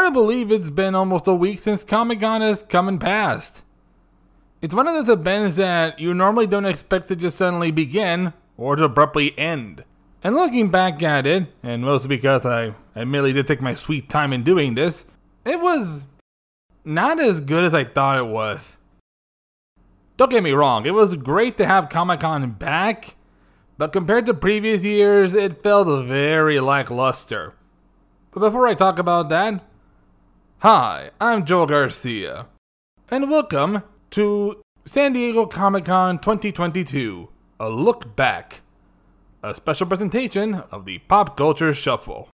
hard to believe it's been almost a week since Comic Con has come and passed. It's one of those events that you normally don't expect to just suddenly begin or to abruptly end. And looking back at it, and mostly because I admittedly did take my sweet time in doing this, it was not as good as I thought it was. Don't get me wrong, it was great to have Comic Con back, but compared to previous years, it felt very lackluster. But before I talk about that, hi, I'm Joel Garcia, and welcome to San Diego Comic Con 2022 A Look Back, a special presentation of the Pop Culture Shuffle.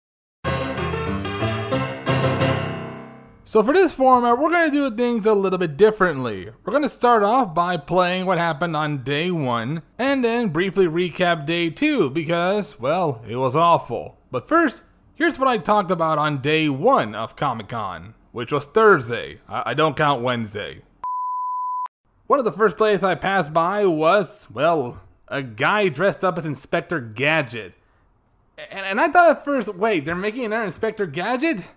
So for this format, we're going to do things a little bit differently. We're going to start off by playing what happened on day one, and then briefly recap day two because, well, it was awful. But first, here's what I talked about on day one of Comic Con, which was Thursday. I, I don't count Wednesday. One of the first places I passed by was, well, a guy dressed up as Inspector Gadget. And, and I thought at first, wait, they're making another Inspector Gadget?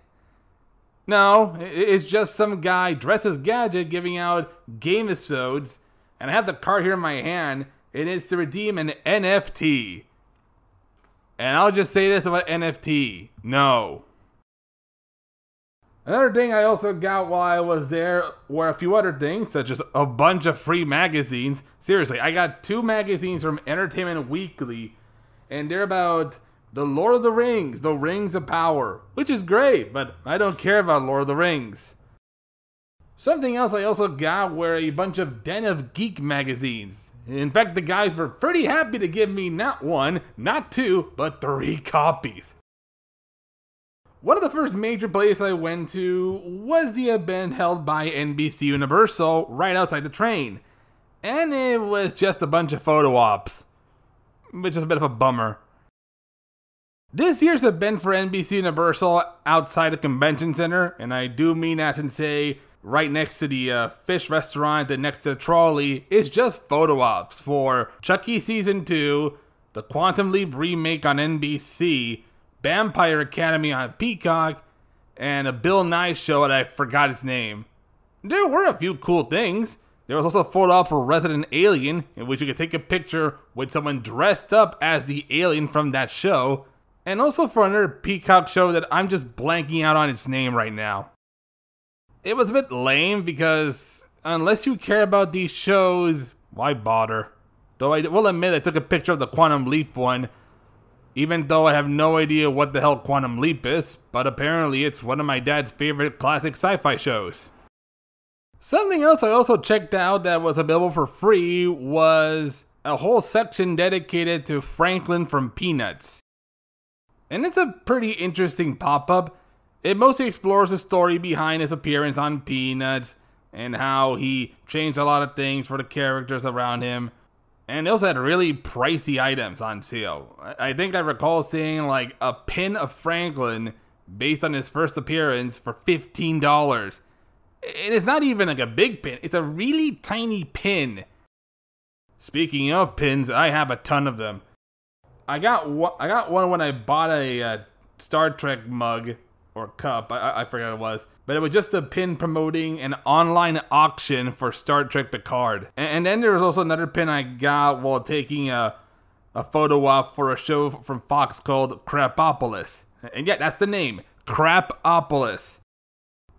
No, it's just some guy dressed as Gadget giving out game episodes, and I have the card here in my hand, and it's to redeem an NFT. And I'll just say this about NFT no. Another thing I also got while I was there were a few other things, such as a bunch of free magazines. Seriously, I got two magazines from Entertainment Weekly, and they're about the Lord of the Rings, The Rings of Power, which is great, but I don't care about Lord of the Rings. Something else I also got were a bunch of Den of Geek magazines. In fact, the guys were pretty happy to give me not one, not two, but three copies. One of the first major places I went to was the event held by NBC Universal right outside the train. And it was just a bunch of photo ops, which is a bit of a bummer. This year's event for NBC Universal outside the convention center, and I do mean as in say right next to the uh, fish restaurant and next to the trolley, is just photo ops for Chucky Season 2, the Quantum Leap remake on NBC, Vampire Academy on Peacock, and a Bill Nye show that I forgot its name. There were a few cool things. There was also a photo op for Resident Alien, in which you could take a picture with someone dressed up as the alien from that show and also for another Peacock show that I'm just blanking out on its name right now. It was a bit lame because unless you care about these shows, why bother? Though I will admit I took a picture of the Quantum Leap one, even though I have no idea what the hell Quantum Leap is, but apparently it's one of my dad's favorite classic sci fi shows. Something else I also checked out that was available for free was a whole section dedicated to Franklin from Peanuts. And it's a pretty interesting pop up. It mostly explores the story behind his appearance on Peanuts and how he changed a lot of things for the characters around him. And they also had really pricey items on sale. I think I recall seeing like a pin of Franklin based on his first appearance for $15. And It is not even like a big pin, it's a really tiny pin. Speaking of pins, I have a ton of them. I got one. I got one when I bought a uh, Star Trek mug or cup. I, I forget what it was, but it was just a pin promoting an online auction for Star Trek Picard. And, and then there was also another pin I got while taking a a photo op for a show from Fox called Krapopolis. And yeah, that's the name, Krapopolis.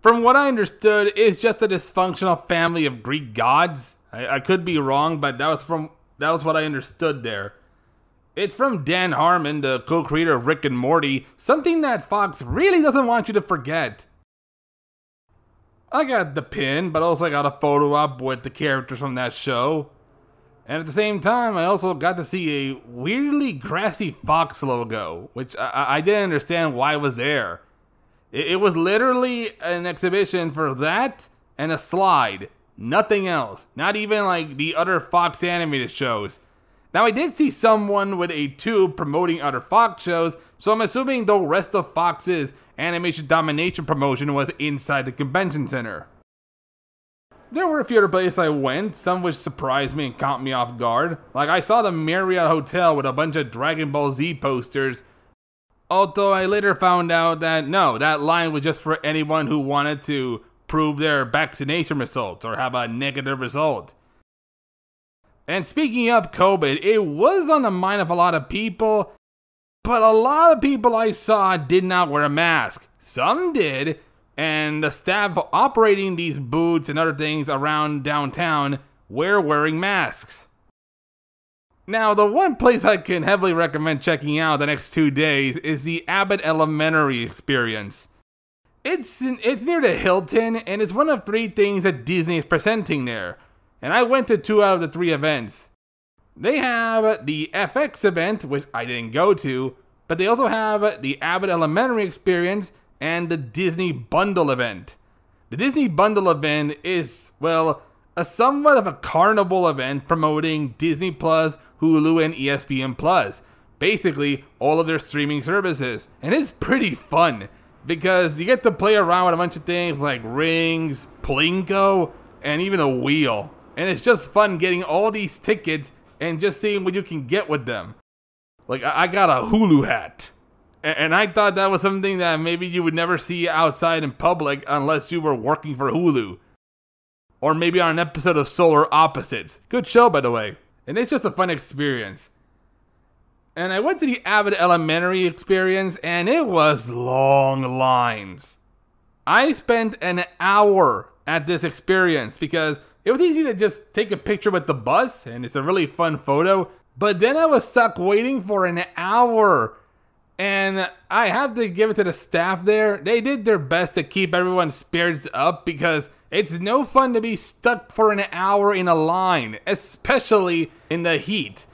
From what I understood, it's just a dysfunctional family of Greek gods. I, I could be wrong, but that was from that was what I understood there. It's from Dan Harmon, the co creator of Rick and Morty, something that Fox really doesn't want you to forget. I got the pin, but also I got a photo op with the characters from that show. And at the same time, I also got to see a weirdly grassy Fox logo, which I, I didn't understand why it was there. It, it was literally an exhibition for that and a slide. Nothing else. Not even like the other Fox animated shows. Now, I did see someone with a tube promoting other Fox shows, so I'm assuming the rest of Fox's animation domination promotion was inside the convention center. There were a few other places I went, some which surprised me and caught me off guard. Like, I saw the Marriott Hotel with a bunch of Dragon Ball Z posters. Although I later found out that no, that line was just for anyone who wanted to prove their vaccination results or have a negative result. And speaking of COVID, it was on the mind of a lot of people, but a lot of people I saw did not wear a mask. Some did, and the staff operating these booths and other things around downtown were wearing masks. Now, the one place I can heavily recommend checking out the next two days is the Abbott Elementary experience. It's it's near the Hilton, and it's one of three things that Disney is presenting there. And I went to two out of the three events. They have the FX event, which I didn't go to, but they also have the Abbott Elementary experience and the Disney Bundle event. The Disney Bundle event is, well, a somewhat of a carnival event promoting Disney Plus, Hulu, and ESPN Plus. Basically, all of their streaming services. And it's pretty fun because you get to play around with a bunch of things like rings, plinko, and even a wheel. And it's just fun getting all these tickets and just seeing what you can get with them. Like, I got a Hulu hat. And I thought that was something that maybe you would never see outside in public unless you were working for Hulu or maybe on an episode of Solar Opposites. Good show, by the way. And it's just a fun experience. And I went to the Abbott Elementary experience, and it was long lines. I spent an hour at this experience because it was easy to just take a picture with the bus, and it's a really fun photo. But then I was stuck waiting for an hour. And I have to give it to the staff there. They did their best to keep everyone's spirits up because it's no fun to be stuck for an hour in a line, especially in the heat.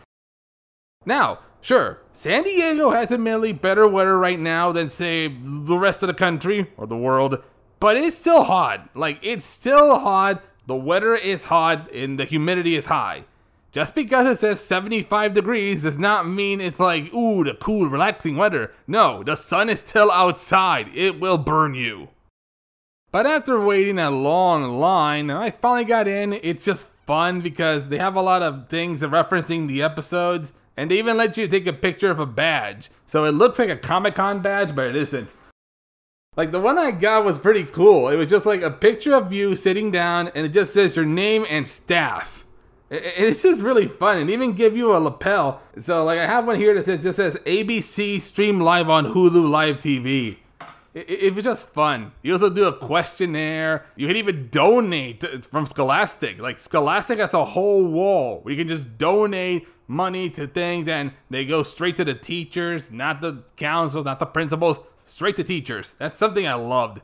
Now, sure, San Diego has admittedly better weather right now than, say, the rest of the country or the world, but it's still hot. Like, it's still hot, the weather is hot, and the humidity is high. Just because it says 75 degrees does not mean it's like, ooh, the cool, relaxing weather. No, the sun is still outside. It will burn you. But after waiting a long line, I finally got in. It's just fun because they have a lot of things referencing the episodes, and they even let you take a picture of a badge. So it looks like a Comic Con badge, but it isn't. Like the one I got was pretty cool. It was just like a picture of you sitting down, and it just says your name and staff. It's just really fun, and even give you a lapel. So like I have one here that says just says ABC stream live on Hulu Live TV. It, it, was just fun. You also do a questionnaire. You can even donate from Scholastic. Like Scholastic has a whole wall where you can just donate money to things, and they go straight to the teachers, not the councils, not the principals, straight to teachers. That's something I loved.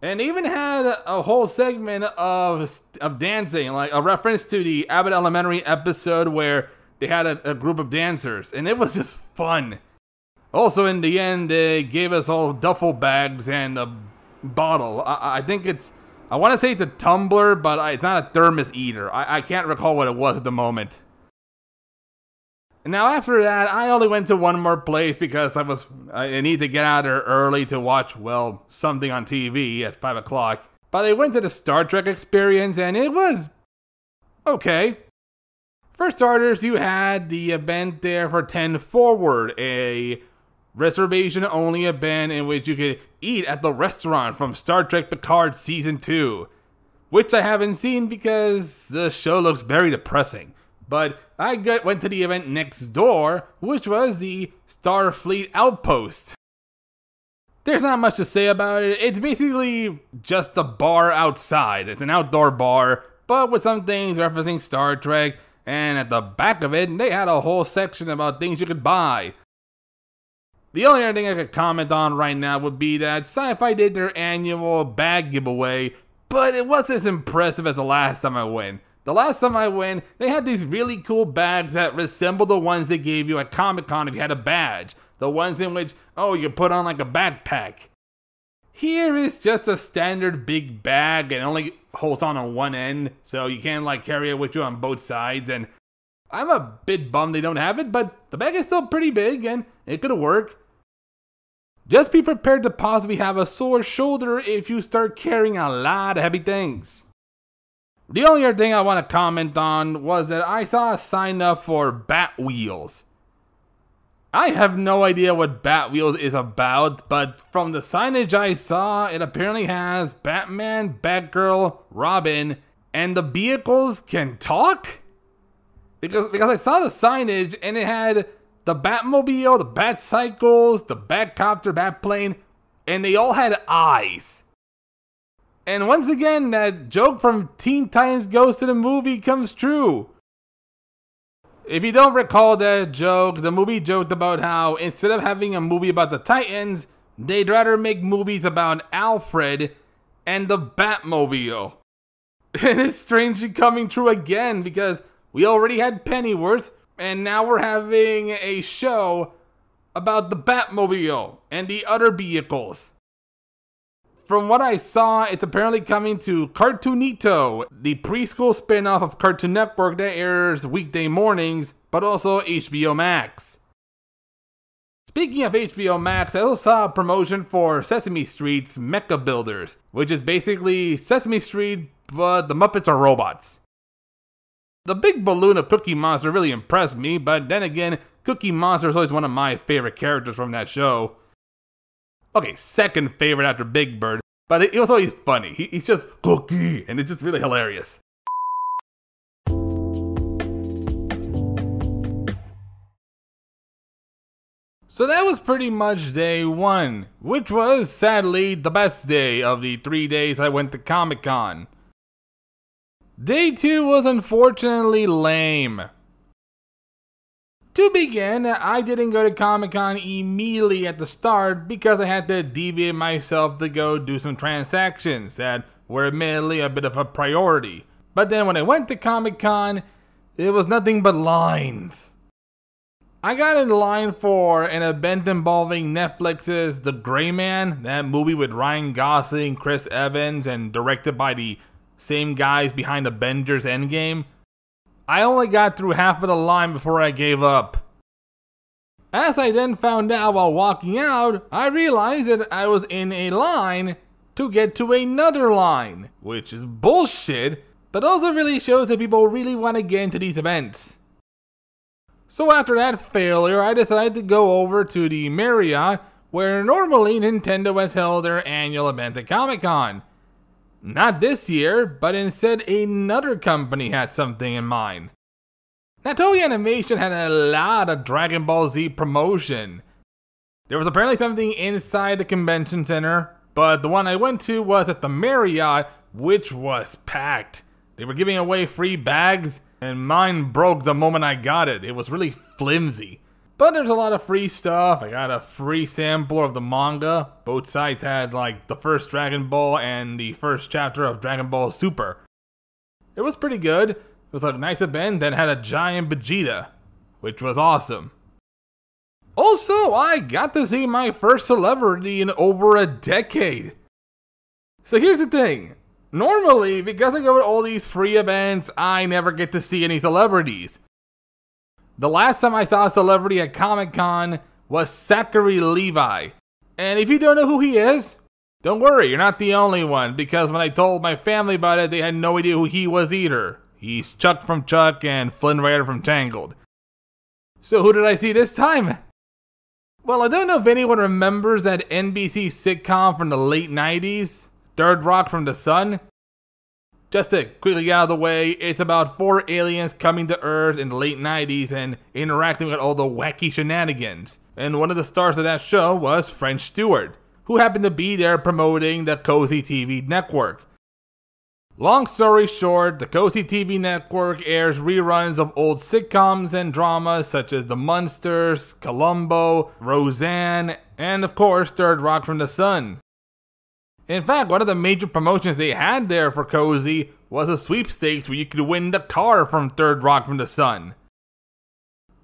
And even had a whole segment of of dancing, like a reference to the Abbott Elementary episode where they had a, a group of dancers, and it was just fun. Also, in the end, they gave us all duffel bags and a bottle. I, I think it's, I want to say it's a tumbler, but it's not a thermos eater. I, I can't recall what it was at the moment. Now, after that, I only went to one more place because I was, I need to get out there early to watch, well, something on TV at 5 o'clock. But I went to the Star Trek experience and it was okay. For starters, you had the event there for 10 Forward, a reservation only event in which you could eat at the restaurant from Star Trek Picard Season 2, which I haven't seen because the show looks very depressing. But I got, went to the event next door, which was the Starfleet Outpost. There's not much to say about it. It's basically just a bar outside. It's an outdoor bar, but with some things referencing Star Trek. And at the back of it, they had a whole section about things you could buy. The only other thing I could comment on right now would be that Sci Fi did their annual bag giveaway, but it wasn't as impressive as the last time I went. The last time I went, they had these really cool bags that resemble the ones they gave you at Comic Con if you had a badge. The ones in which, oh, you put on like a backpack. Here is just a standard big bag and only holds on on one end, so you can't like carry it with you on both sides. And I'm a bit bummed they don't have it, but the bag is still pretty big and it could work. Just be prepared to possibly have a sore shoulder if you start carrying a lot of heavy things. The only other thing I want to comment on was that I saw a sign up for Bat Wheels. I have no idea what Bat Wheels is about, but from the signage I saw, it apparently has Batman, Batgirl, Robin, and the vehicles can talk? Because because I saw the signage and it had the Batmobile, the Bat Cycles, the Batcopter, Batplane, and they all had eyes. And once again, that joke from Teen Titans Goes to the movie comes true. If you don't recall that joke, the movie joked about how instead of having a movie about the Titans, they'd rather make movies about Alfred and the Batmobile. And it's strangely coming true again because we already had Pennyworth, and now we're having a show about the Batmobile and the other vehicles. From what I saw, it's apparently coming to Cartoonito, the preschool spin-off of Cartoon Network that airs weekday mornings, but also HBO Max. Speaking of HBO Max, I also saw a promotion for Sesame Street's Mecha Builders, which is basically Sesame Street, but the Muppets are robots. The big balloon of Cookie Monster really impressed me, but then again, Cookie Monster is always one of my favorite characters from that show. Okay, second favorite after Big Bird, but it, it was always funny. He, he's just Cookie, and it's just really hilarious. So that was pretty much day one, which was sadly the best day of the three days I went to Comic Con. Day two was unfortunately lame. To begin, I didn't go to Comic Con immediately at the start because I had to deviate myself to go do some transactions that were admittedly a bit of a priority. But then when I went to Comic Con, it was nothing but lines. I got in line for an event involving Netflix's The Gray Man, that movie with Ryan Gosling, Chris Evans, and directed by the same guys behind Avengers Endgame. I only got through half of the line before I gave up. As I then found out while walking out, I realized that I was in a line to get to another line, which is bullshit, but also really shows that people really want to get into these events. So after that failure, I decided to go over to the Marriott, where normally Nintendo has held their annual event at Comic Con. Not this year, but instead another company had something in mind. Toei Animation had a lot of Dragon Ball Z promotion. There was apparently something inside the convention center, but the one I went to was at the Marriott, which was packed. They were giving away free bags, and mine broke the moment I got it. It was really flimsy. But there's a lot of free stuff. I got a free sampler of the manga. Both sides had like the first Dragon Ball and the first chapter of Dragon Ball Super. It was pretty good. It was a nice event that had a giant Vegeta, which was awesome. Also, I got to see my first celebrity in over a decade. So here's the thing. Normally, because I go to all these free events, I never get to see any celebrities. The last time I saw a celebrity at Comic Con was Zachary Levi. And if you don't know who he is, don't worry, you're not the only one, because when I told my family about it, they had no idea who he was either. He's Chuck from Chuck and Flynn Rider from Tangled. So who did I see this time? Well, I don't know if anyone remembers that NBC sitcom from the late 90s, Third Rock from the Sun. Just to quickly get out of the way, it's about four aliens coming to Earth in the late 90s and interacting with all the wacky shenanigans. And one of the stars of that show was French Stewart, who happened to be there promoting the Cozy TV network. Long story short, the Cozy TV network airs reruns of old sitcoms and dramas such as The Munsters, Columbo, Roseanne, and of course, Third Rock from the Sun. In fact, one of the major promotions they had there for Cozy was a sweepstakes where you could win the car from Third Rock from the Sun.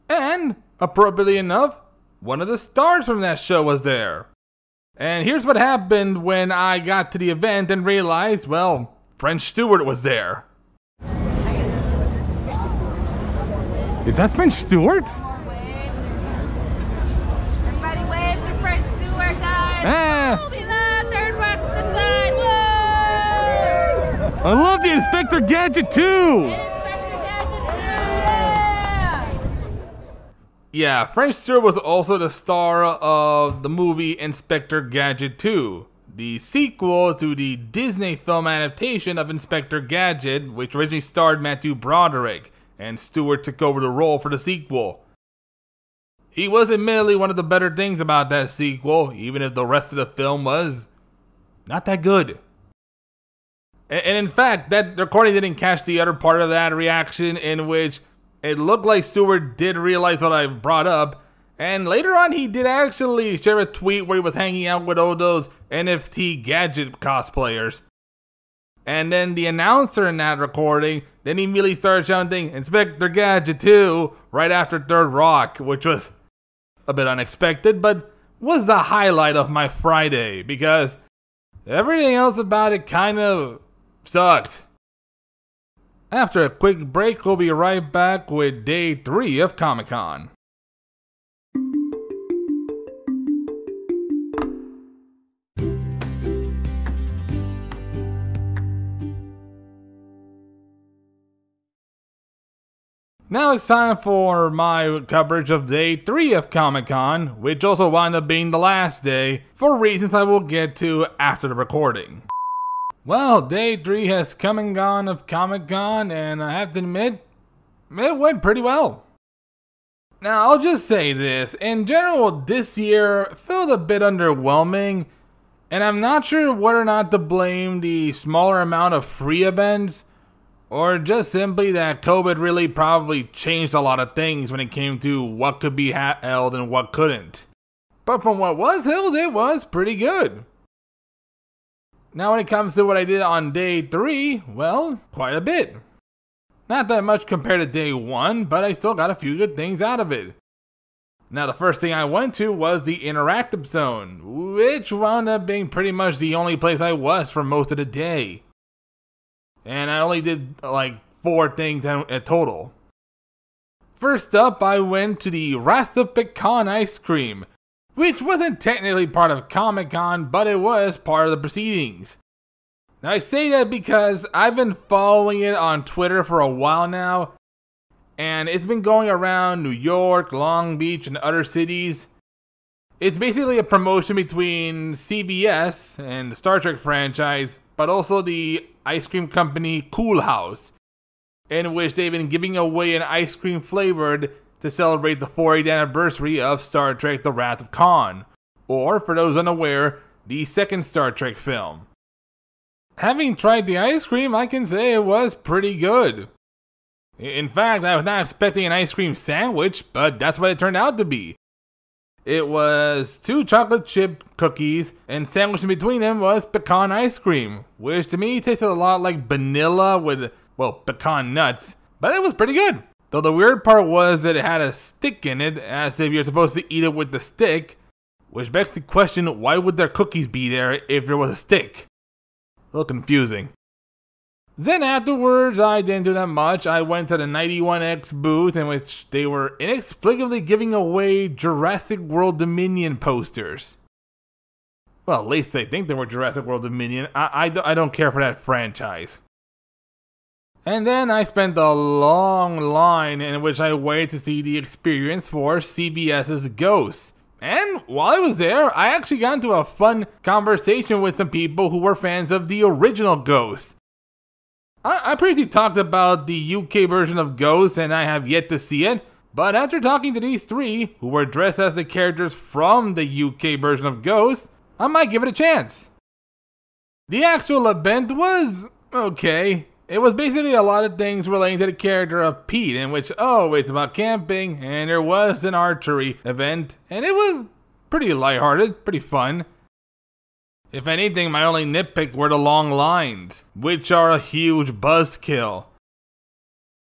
And, appropriately enough, one of the stars from that show was there. And here's what happened when I got to the event and realized, well, French Stewart was there. Is that French Stewart? Everybody wave to French Stewart, guys. Ah. Woo, we love Third Rock from the Sun. Woo! I love the Inspector Gadget too! Inspector Gadget too, yeah! Yeah, French Stewart was also the star of the movie Inspector Gadget 2, the sequel to the Disney film adaptation of Inspector Gadget, which originally starred Matthew Broderick, and Stewart took over the role for the sequel. He was admittedly one of the better things about that sequel, even if the rest of the film was not that good. And in fact, that recording didn't catch the other part of that reaction in which it looked like Stewart did realize what I brought up. And later on, he did actually share a tweet where he was hanging out with all those NFT gadget cosplayers. And then the announcer in that recording, then he immediately started shouting, Inspector Gadget 2, right after Third Rock, which was a bit unexpected, but was the highlight of my Friday because everything else about it kind of sucked. After a quick break, we'll be right back with day three of Comic Con. Now it's time for my coverage of day 3 of Comic Con, which also wound up being the last day, for reasons I will get to after the recording. Well, day 3 has come and gone of Comic Con, and I have to admit, it went pretty well. Now, I'll just say this in general, this year felt a bit underwhelming, and I'm not sure whether or not to blame the smaller amount of free events or just simply that COVID really probably changed a lot of things when it came to what could be held and what couldn't. But from what was held, it was pretty good. Now, when it comes to what I did on day three, well, quite a bit. Not that much compared to day one, but I still got a few good things out of it. Now, the first thing I went to was the interactive zone, which wound up being pretty much the only place I was for most of the day and I only did like four things in total. First up, I went to the Wrath of Pecan ice cream, which wasn't technically part of Comic Con, but it was part of the proceedings. Now, I say that because I've been following it on Twitter for a while now, and it's been going around New York, Long Beach, and other cities. It's basically a promotion between CBS and the Star Trek franchise, but also the ice cream company Coolhaus, in which they've been giving away an ice cream flavored to celebrate the 40th anniversary of Star Trek The Wrath of Khan, or, for those unaware, the second Star Trek film. Having tried the ice cream, I can say it was pretty good. In fact, I was not expecting an ice cream sandwich, but that's what it turned out to be. It was two chocolate chip cookies, and sandwiched in between them was pecan ice cream, which to me tasted a lot like vanilla with, well, pecan nuts, but it was pretty good. Though the weird part was that it had a stick in it, as if you're supposed to eat it with the stick, which begs the question why would there cookies be there if there was a stick? A little confusing. Then afterwards, I didn't do that much. I went to the 91X booth in which they were inexplicably giving away Jurassic World Dominion posters. Well, at least they think they were Jurassic World Dominion. I, I, I don't care for that franchise. And then I spent a long line in which I waited to see the experience for CBS's Ghosts. And while I was there, I actually got into a fun conversation with some people who were fans of the original Ghosts. I, I previously talked about the UK version of Ghost, and I have yet to see it. But after talking to these three, who were dressed as the characters from the UK version of Ghost, I might give it a chance. The actual event was okay. It was basically a lot of things relating to the character of Pete, in which, oh, it's about camping, and there was an archery event, and it was pretty lighthearted, pretty fun. If anything, my only nitpick were the long lines, which are a huge buzzkill.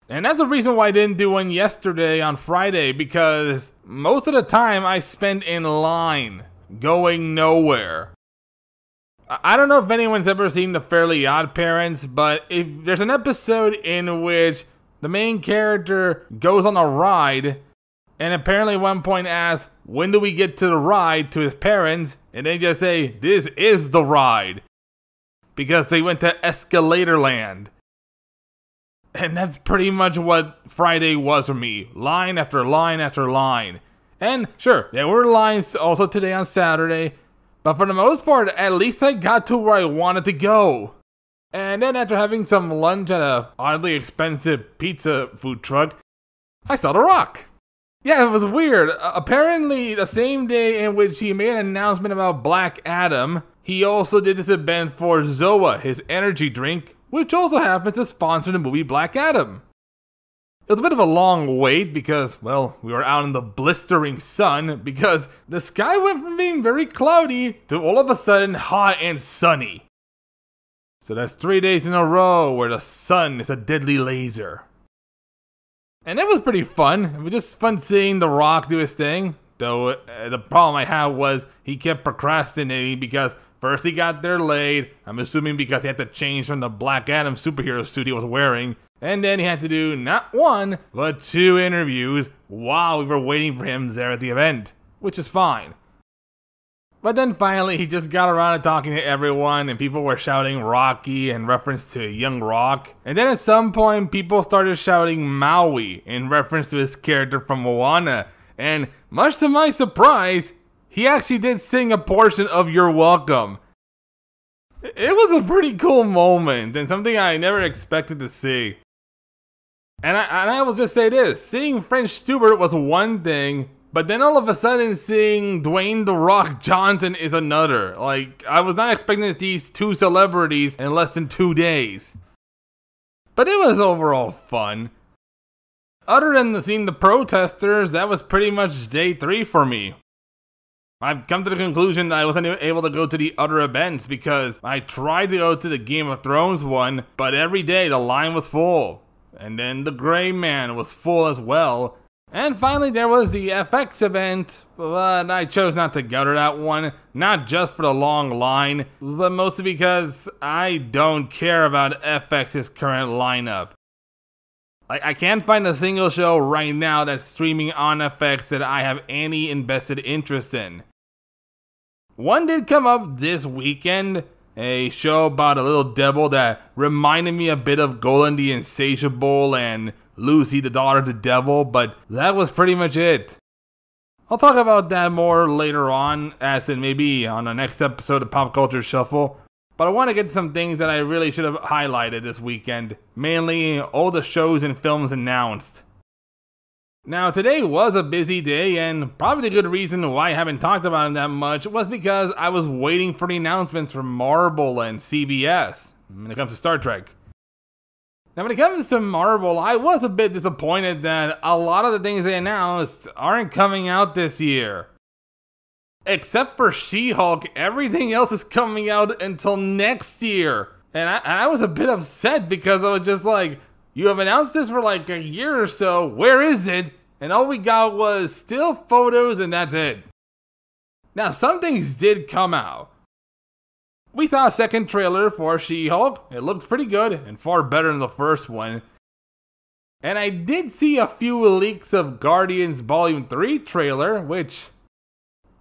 And that's the reason why I didn't do one yesterday on Friday, because most of the time I spend in line, going nowhere. I don't know if anyone's ever seen The Fairly Odd Parents, but if there's an episode in which the main character goes on a ride and apparently one point asks, When do we get to the ride to his parents? And they just say, This is the ride. Because they went to Escalator Land. And that's pretty much what Friday was for me line after line after line. And sure, there were lines also today on Saturday, but for the most part, at least I got to where I wanted to go. And then after having some lunch at a oddly expensive pizza food truck, I saw The Rock. Yeah, it was weird. Apparently, the same day in which he made an announcement about Black Adam, he also did this event for Zoa, his energy drink, which also happens to sponsor the movie Black Adam. It was a bit of a long wait because, well, we were out in the blistering sun because the sky went from being very cloudy to all of a sudden hot and sunny. So that's three days in a row where the sun is a deadly laser. And it was pretty fun. It was just fun seeing The Rock do his thing. Though uh, the problem I had was he kept procrastinating because first he got there late. I'm assuming because he had to change from the Black Adam superhero suit he was wearing. And then he had to do not one, but two interviews while we were waiting for him there at the event, which is fine. But then finally, he just got around to talking to everyone, and people were shouting Rocky in reference to Young Rock. And then at some point, people started shouting Maui in reference to his character from Moana. And much to my surprise, he actually did sing a portion of You're Welcome. It was a pretty cool moment, and something I never expected to see. And I, and I will just say this seeing French Stewart was one thing, but then all of a sudden, seeing Dwayne The Rock Johnson is another. Like, I was not expecting these two celebrities in less than two days. But it was overall fun. Other than the, seeing the protesters, that was pretty much day three for me. I've come to the conclusion that I wasn't able to go to the other events because I tried to go to the Game of Thrones one, but every day the line was full. And then the Gray Man was full as well. And finally, there was the FX event, but I chose not to go to that one. Not just for the long line, but mostly because I don't care about FX's current lineup. I, I can't find a single show right now that's streaming on FX that I have any invested interest in. One did come up this weekend, a show about a little devil that reminded me a bit of Golan the Insatiable and Lucy, the daughter of the devil, but that was pretty much it. I'll talk about that more later on, as in maybe on the next episode of Pop Culture Shuffle. But I want to get to some things that I really should have highlighted this weekend, mainly all the shows and films announced. Now, today was a busy day, and probably the good reason why I haven't talked about it that much was because I was waiting for the announcements from Marvel and CBS when it comes to Star Trek. Now, when it comes to Marvel, I was a bit disappointed that a lot of the things they announced aren't coming out this year. Except for She Hulk, everything else is coming out until next year. And I, and I was a bit upset because I was just like, you have announced this for like a year or so, where is it? And all we got was still photos and that's it. Now, some things did come out. We saw a second trailer for She Hulk. It looked pretty good and far better than the first one. And I did see a few leaks of Guardians Volume 3 trailer, which.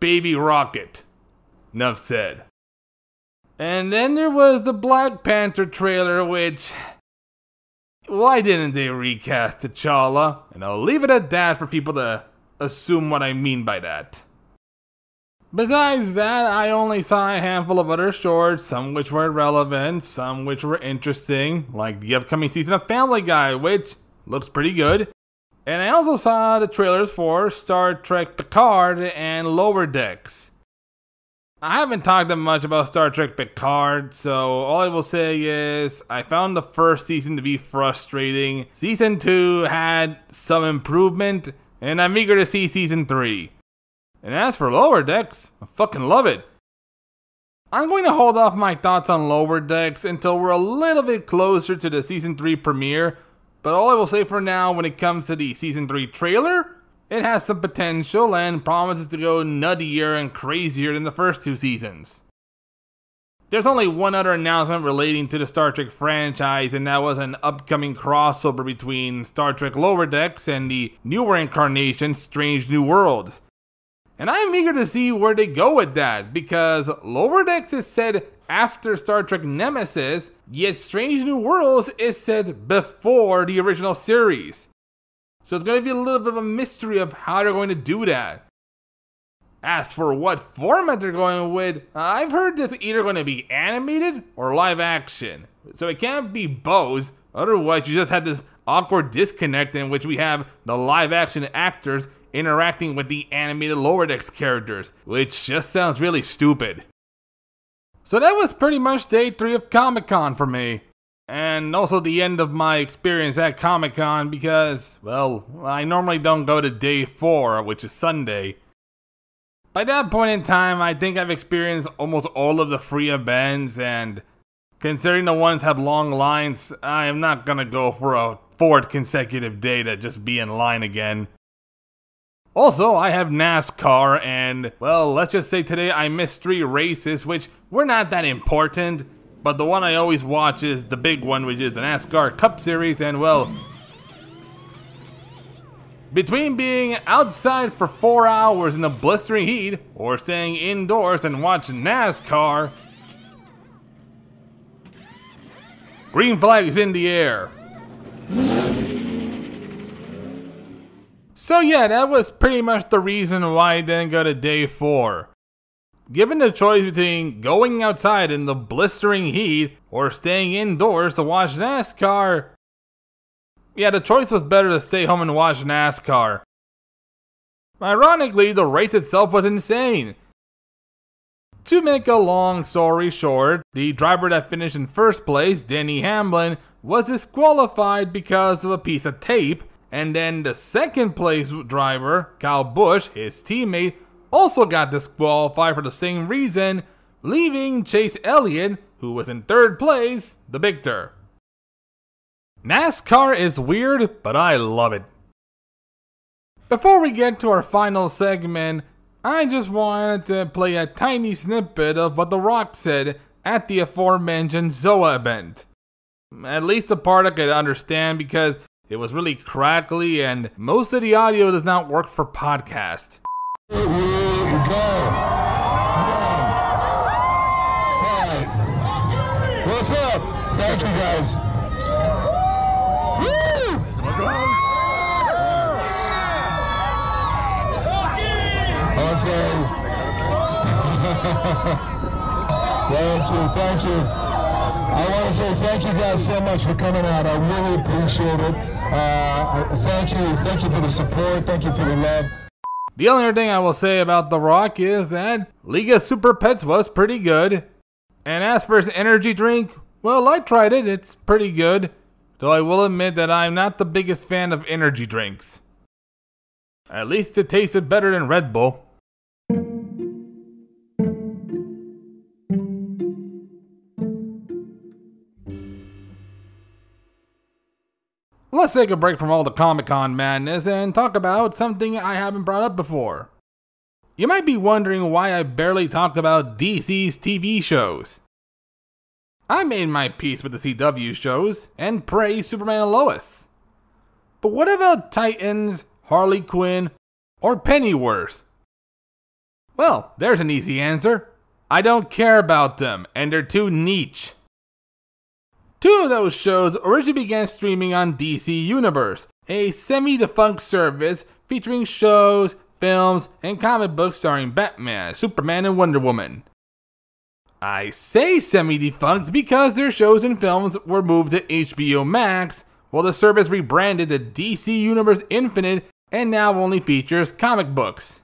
Baby Rocket. Enough said. And then there was the Black Panther trailer, which. Why didn't they recast T'Challa? And I'll leave it at that for people to assume what I mean by that. Besides that, I only saw a handful of other shorts, some which were relevant, some which were interesting, like the upcoming season of Family Guy, which looks pretty good. And I also saw the trailers for Star Trek Picard and Lower Decks. I haven't talked that much about Star Trek Picard, so all I will say is I found the first season to be frustrating. Season 2 had some improvement, and I'm eager to see season 3. And as for Lower Decks, I fucking love it. I'm going to hold off my thoughts on Lower Decks until we're a little bit closer to the season 3 premiere, but all I will say for now when it comes to the season 3 trailer, it has some potential and promises to go nuttier and crazier than the first two seasons. There's only one other announcement relating to the Star Trek franchise, and that was an upcoming crossover between Star Trek Lower Decks and the newer incarnation Strange New Worlds. And I'm eager to see where they go with that because Lower Decks is said after Star Trek Nemesis, yet Strange New Worlds is said before the original series. So it's going to be a little bit of a mystery of how they're going to do that. As for what format they're going with, I've heard it's either going to be animated or live action. So it can't be both, otherwise, you just have this awkward disconnect in which we have the live action actors interacting with the animated Lower Decks characters, which just sounds really stupid. So that was pretty much day three of Comic Con for me. And also the end of my experience at Comic Con because, well, I normally don't go to day four, which is Sunday. By that point in time, I think I've experienced almost all of the free events, and considering the ones have long lines, I am not gonna go for a fourth consecutive day to just be in line again. Also, I have NASCAR, and well, let's just say today I missed three races, which were not that important. But the one I always watch is the big one, which is the NASCAR Cup Series, and well, between being outside for four hours in the blistering heat or staying indoors and watching NASCAR, green flag is in the air. So yeah, that was pretty much the reason why I didn't go to day four. Given the choice between going outside in the blistering heat or staying indoors to watch NASCAR, yeah, the choice was better to stay home and watch NASCAR. Ironically, the race itself was insane. To make a long story short, the driver that finished in first place, Denny Hamlin, was disqualified because of a piece of tape and then the second place driver, Kyle Busch, his teammate, also got disqualified for the same reason, leaving Chase Elliott, who was in third place, the victor. NASCAR is weird, but I love it. Before we get to our final segment, I just wanted to play a tiny snippet of what The Rock said at the aforementioned ZOA event. At least the part I could understand because it was really crackly, and most of the audio does not work for podcast. What's up? Thank you guys. Thank you, thank you. I want to say thank you guys so much for coming out. I really appreciate it. Uh, thank you. Thank you for the support. Thank you for the love. The only other thing I will say about The Rock is that League of Super Pets was pretty good. And as for his energy drink, well, I tried it. It's pretty good. Though I will admit that I'm not the biggest fan of energy drinks. At least it tasted better than Red Bull. Let's take a break from all the Comic Con madness and talk about something I haven't brought up before. You might be wondering why I barely talked about DC's TV shows. I made my peace with the CW shows and praised Superman and Lois. But what about Titans, Harley Quinn, or Pennyworth? Well, there's an easy answer. I don't care about them, and they're too niche. Two of those shows originally began streaming on DC Universe, a semi defunct service featuring shows, films, and comic books starring Batman, Superman, and Wonder Woman. I say semi defunct because their shows and films were moved to HBO Max, while the service rebranded to DC Universe Infinite and now only features comic books.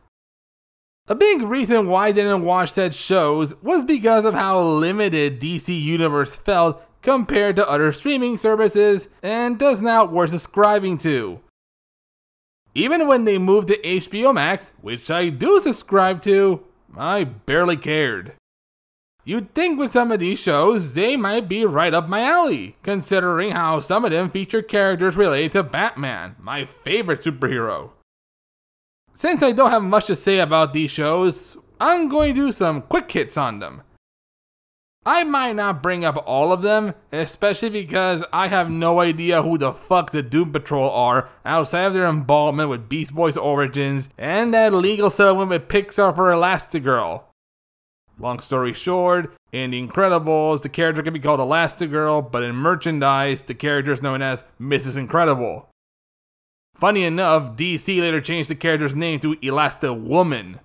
A big reason why I didn't watch said shows was because of how limited DC Universe felt compared to other streaming services and does not worth subscribing to. Even when they moved to HBO Max, which I do subscribe to, I barely cared. You'd think with some of these shows, they might be right up my alley, considering how some of them feature characters related to Batman, my favorite superhero. Since I don't have much to say about these shows, I'm going to do some quick hits on them. I might not bring up all of them, especially because I have no idea who the fuck the Doom Patrol are outside of their involvement with Beast Boy's Origins and that legal settlement with Pixar for Elastigirl. Long story short, in The Incredibles, the character can be called Elastigirl, but in merchandise, the character is known as Mrs. Incredible. Funny enough, DC later changed the character's name to Elasta Woman.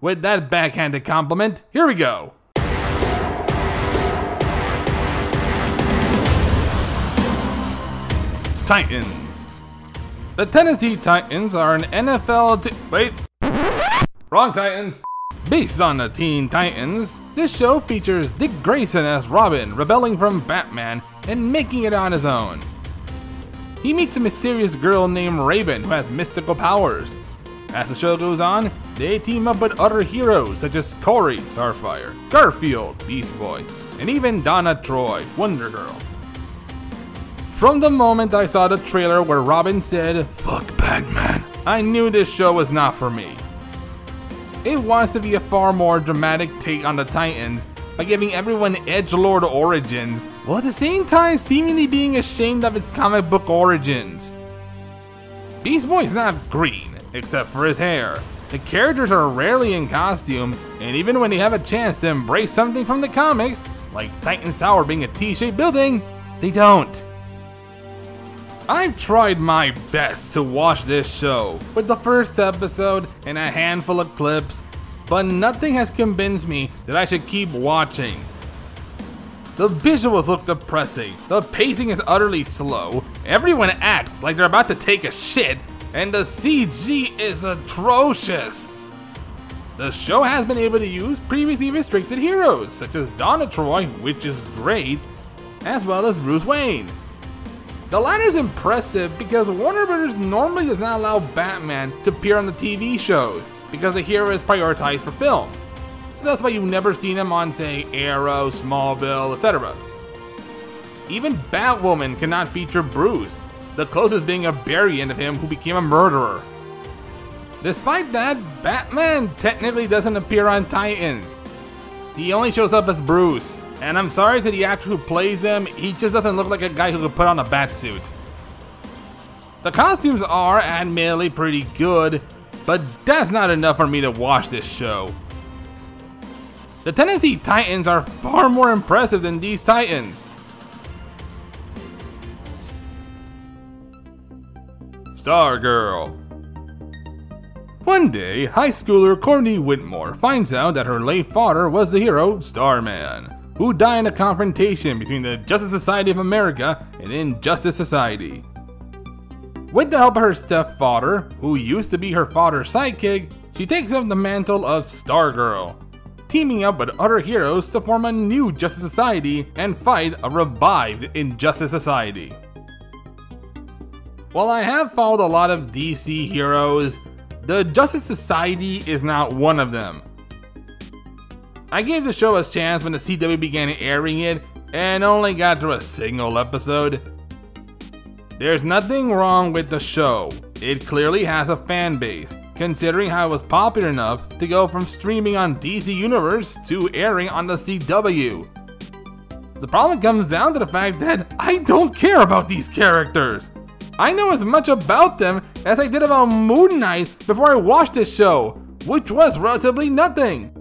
With that backhanded compliment, here we go. Titans. The Tennessee Titans are an NFL. T- Wait. Wrong Titans. Based on the Teen Titans, this show features Dick Grayson as Robin, rebelling from Batman and making it on his own. He meets a mysterious girl named Raven who has mystical powers. As the show goes on, they team up with other heroes such as Kory, Starfire, Garfield, Beast Boy, and even Donna Troy, Wonder Girl. From the moment I saw the trailer where Robin said, Fuck Batman, I knew this show was not for me. It wants to be a far more dramatic take on the Titans by giving everyone edge lord origins, while at the same time seemingly being ashamed of its comic book origins. Beast Boy's not green, except for his hair. The characters are rarely in costume, and even when they have a chance to embrace something from the comics, like Titan's Tower being a T-shaped building, they don't. I've tried my best to watch this show, with the first episode and a handful of clips, but nothing has convinced me that I should keep watching. The visuals look depressing, the pacing is utterly slow, everyone acts like they're about to take a shit, and the CG is atrocious. The show has been able to use previously restricted heroes, such as Donna Troy, which is great, as well as Bruce Wayne. The latter is impressive because Warner Bros. normally does not allow Batman to appear on the TV shows because the hero is prioritized for film. So that's why you've never seen him on, say, Arrow, Smallville, etc. Even Batwoman cannot feature Bruce, the closest being a variant of him who became a murderer. Despite that, Batman technically doesn't appear on Titans. He only shows up as Bruce, and I'm sorry to the actor who plays him, he just doesn't look like a guy who could put on a bat suit. The costumes are admittedly pretty good, but that's not enough for me to watch this show. The Tennessee Titans are far more impressive than these Titans. Stargirl. One day, high schooler Courtney Whitmore finds out that her late father was the hero Starman, who died in a confrontation between the Justice Society of America and Injustice Society. With the help of her stepfather, who used to be her father's sidekick, she takes up the mantle of Stargirl, teaming up with other heroes to form a new Justice Society and fight a revived Injustice Society. While I have followed a lot of DC heroes, the Justice Society is not one of them. I gave the show a chance when the CW began airing it and only got through a single episode. There's nothing wrong with the show, it clearly has a fan base, considering how it was popular enough to go from streaming on DC Universe to airing on the CW. The problem comes down to the fact that I don't care about these characters. I know as much about them as I did about Moon Knight before I watched this show, which was relatively nothing.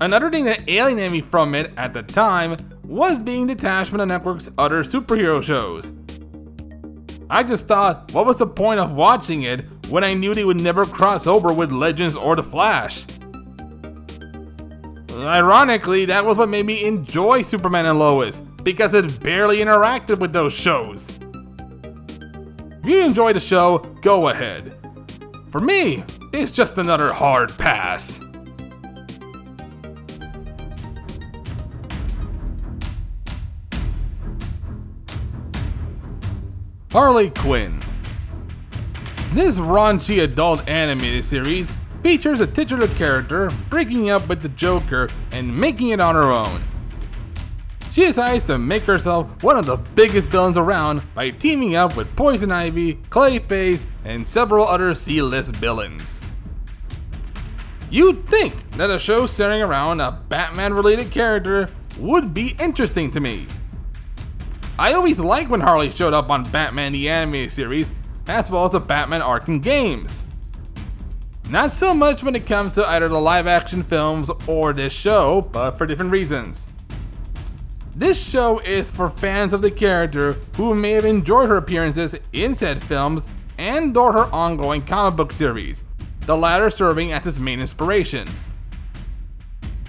Another thing that alienated me from it at the time was being detached from the network's other superhero shows. I just thought, what was the point of watching it when I knew they would never cross over with Legends or The Flash? Ironically, that was what made me enjoy Superman and Lois, because it barely interacted with those shows. If you enjoy the show, go ahead. For me, it's just another hard pass. Harley Quinn. This raunchy adult animated series features a titular character breaking up with the Joker and making it on her own. She decides to make herself one of the biggest villains around by teaming up with Poison Ivy, Clayface, and several other C-list villains. You'd think that a show centering around a Batman-related character would be interesting to me. I always liked when Harley showed up on Batman the Animated Series, as well as the Batman Arkham games. Not so much when it comes to either the live action films or this show, but for different reasons. This show is for fans of the character who may have enjoyed her appearances in said films and or her ongoing comic book series, the latter serving as its main inspiration.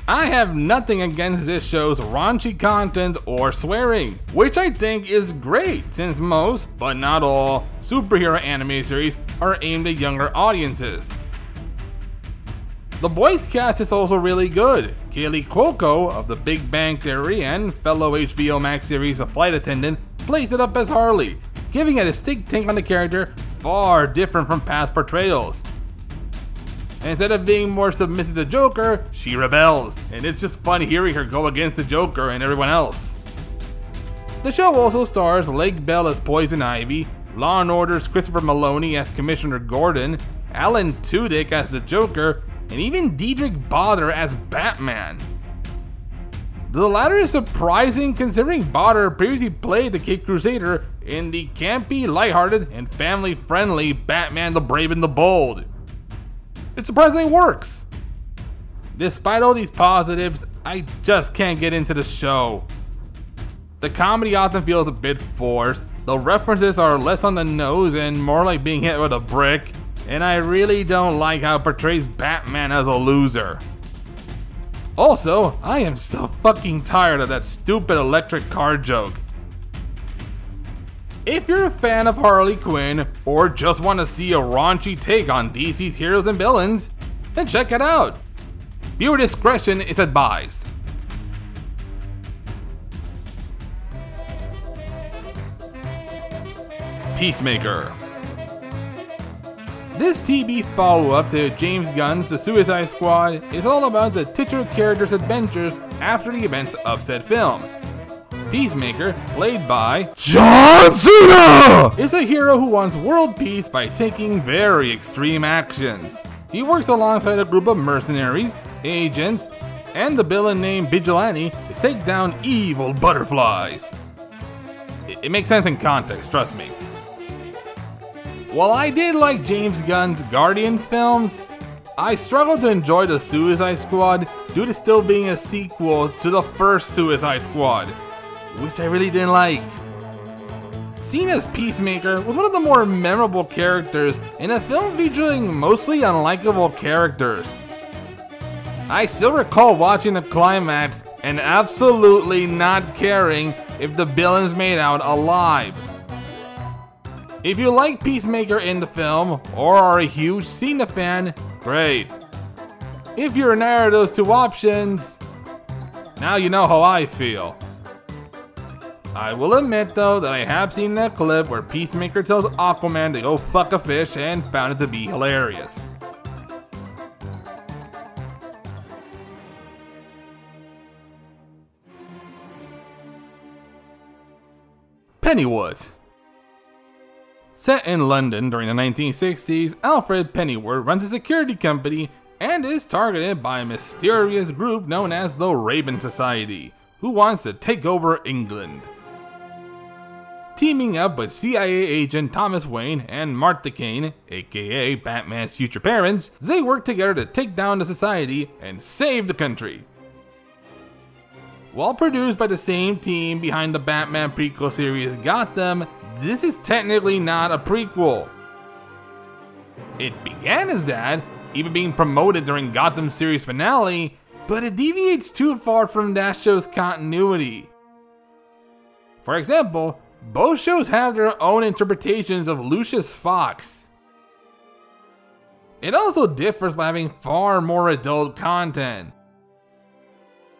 I have nothing against this show's raunchy content or swearing, which I think is great since most, but not all, superhero anime series are aimed at younger audiences. The voice cast is also really good. Kaley Cuoco of The Big Bang Theory and fellow HBO Max series A Flight Attendant plays it up as Harley, giving a distinct take on the character far different from past portrayals. Instead of being more submissive to Joker, she rebels, and it's just fun hearing her go against the Joker and everyone else. The show also stars Lake Bell as Poison Ivy, Law & Order's Christopher Meloni as Commissioner Gordon, Alan Tudyk as the Joker, and even Diedrich Bader as Batman. The latter is surprising considering Bader previously played the Cape Crusader in the campy, lighthearted, and family friendly Batman the Brave and the Bold. It surprisingly works. Despite all these positives, I just can't get into the show. The comedy often feels a bit forced, the references are less on the nose and more like being hit with a brick, and I really don't like how it portrays Batman as a loser. Also, I am so fucking tired of that stupid electric car joke. If you're a fan of Harley Quinn, or just want to see a raunchy take on DC's heroes and villains, then check it out. Viewer discretion is advised. Peacemaker. This TV follow up to James Gunn's The Suicide Squad is all about the titular character's adventures after the events of said film. Peacemaker, played by John Cena, is a hero who wants world peace by taking very extreme actions. He works alongside a group of mercenaries, agents, and the villain named Vigilante to take down evil butterflies. It, it makes sense in context, trust me. While I did like James Gunn's Guardians films, I struggled to enjoy The Suicide Squad due to still being a sequel to the first Suicide Squad, which I really didn't like. Cena's Peacemaker was one of the more memorable characters in a film featuring mostly unlikable characters. I still recall watching the climax and absolutely not caring if the villains made out alive. If you like Peacemaker in the film, or are a huge Cena fan, great. If you're neither of those two options, now you know how I feel. I will admit though that I have seen that clip where Peacemaker tells Aquaman to go fuck a fish and found it to be hilarious. Pennyworth. Set in London during the 1960s, Alfred Pennyworth runs a security company and is targeted by a mysterious group known as the Raven Society, who wants to take over England. Teaming up with CIA agent Thomas Wayne and Martha Kane, aka Batman's future parents, they work together to take down the society and save the country. While produced by the same team behind the Batman prequel series Gotham, this is technically not a prequel. It began as that, even being promoted during Gotham series finale, but it deviates too far from that show's continuity. For example, both shows have their own interpretations of Lucius Fox. It also differs by having far more adult content.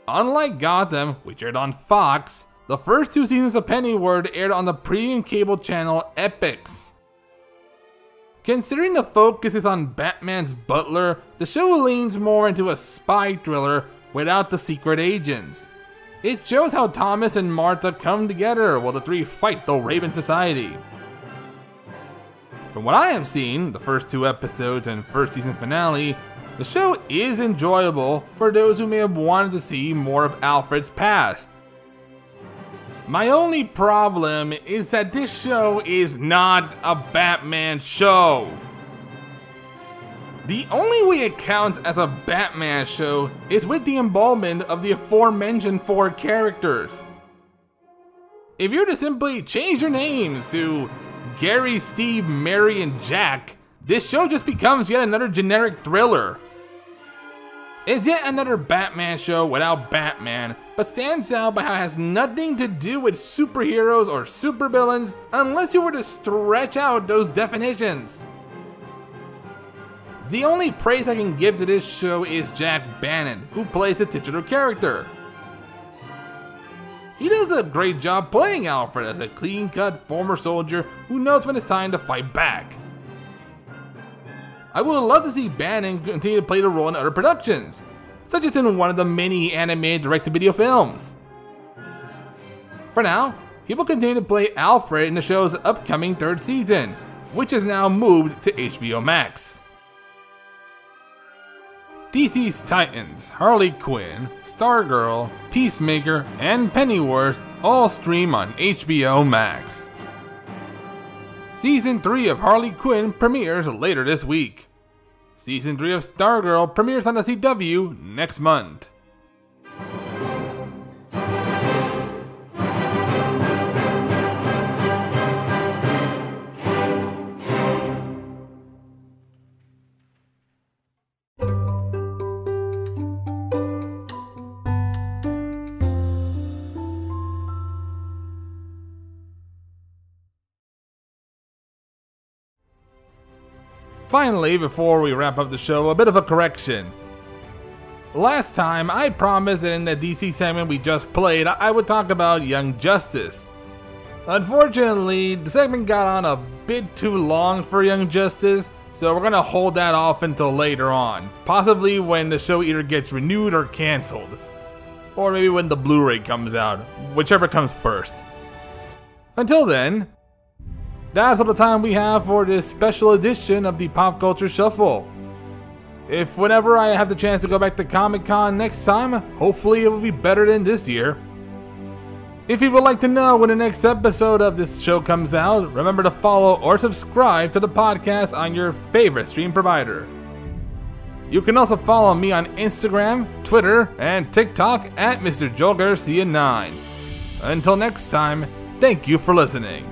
Unlike Gotham, which aired on Fox, the first two seasons of Pennyworth aired on the premium cable channel Epix. Considering the focus is on Batman's butler, the show leans more into a spy thriller without the secret agents. It shows how Thomas and Martha come together while the three fight the Raven Society. From what I have seen, the first two episodes and first season finale, the show is enjoyable for those who may have wanted to see more of Alfred's past. My only problem is that this show is not a Batman show. The only way it counts as a Batman show is with the involvement of the aforementioned four characters. If you were to simply change your names to Gary, Steve, Mary, and Jack, this show just becomes yet another generic thriller. It's yet another Batman show without Batman, but stands out by how it has nothing to do with superheroes or supervillains unless you were to stretch out those definitions. The only praise I can give to this show is Jack Bannon, who plays the titular character. He does a great job playing Alfred as a clean cut former soldier who knows when it's time to fight back. I would love to see Bannon continue to play the role in other productions, such as in one of the many animated direct to video films. For now, he will continue to play Alfred in the show's upcoming third season, which is now moved to HBO Max. DC's Titans, Harley Quinn, Stargirl, Peacemaker, and Pennyworth all stream on HBO Max. Season 3 of Harley Quinn premieres later this week. Season 3 of Stargirl premieres on the CW next month. Finally, before we wrap up the show, a bit of a correction. Last time, I promised that in the DC segment we just played, I would talk about Young Justice. Unfortunately, the segment got on a bit too long for Young Justice, so we're gonna hold that off until later on. Possibly when the show either gets renewed or cancelled. Or maybe when the Blu ray comes out, whichever comes first. Until then, that's all the time we have for this special edition of the Pop Culture Shuffle. If whenever I have the chance to go back to Comic Con next time, hopefully it will be better than this year. If you would like to know when the next episode of this show comes out, remember to follow or subscribe to the podcast on your favorite stream provider. You can also follow me on Instagram, Twitter, and TikTok at Mr. Joel Garcia 9. Until next time, thank you for listening.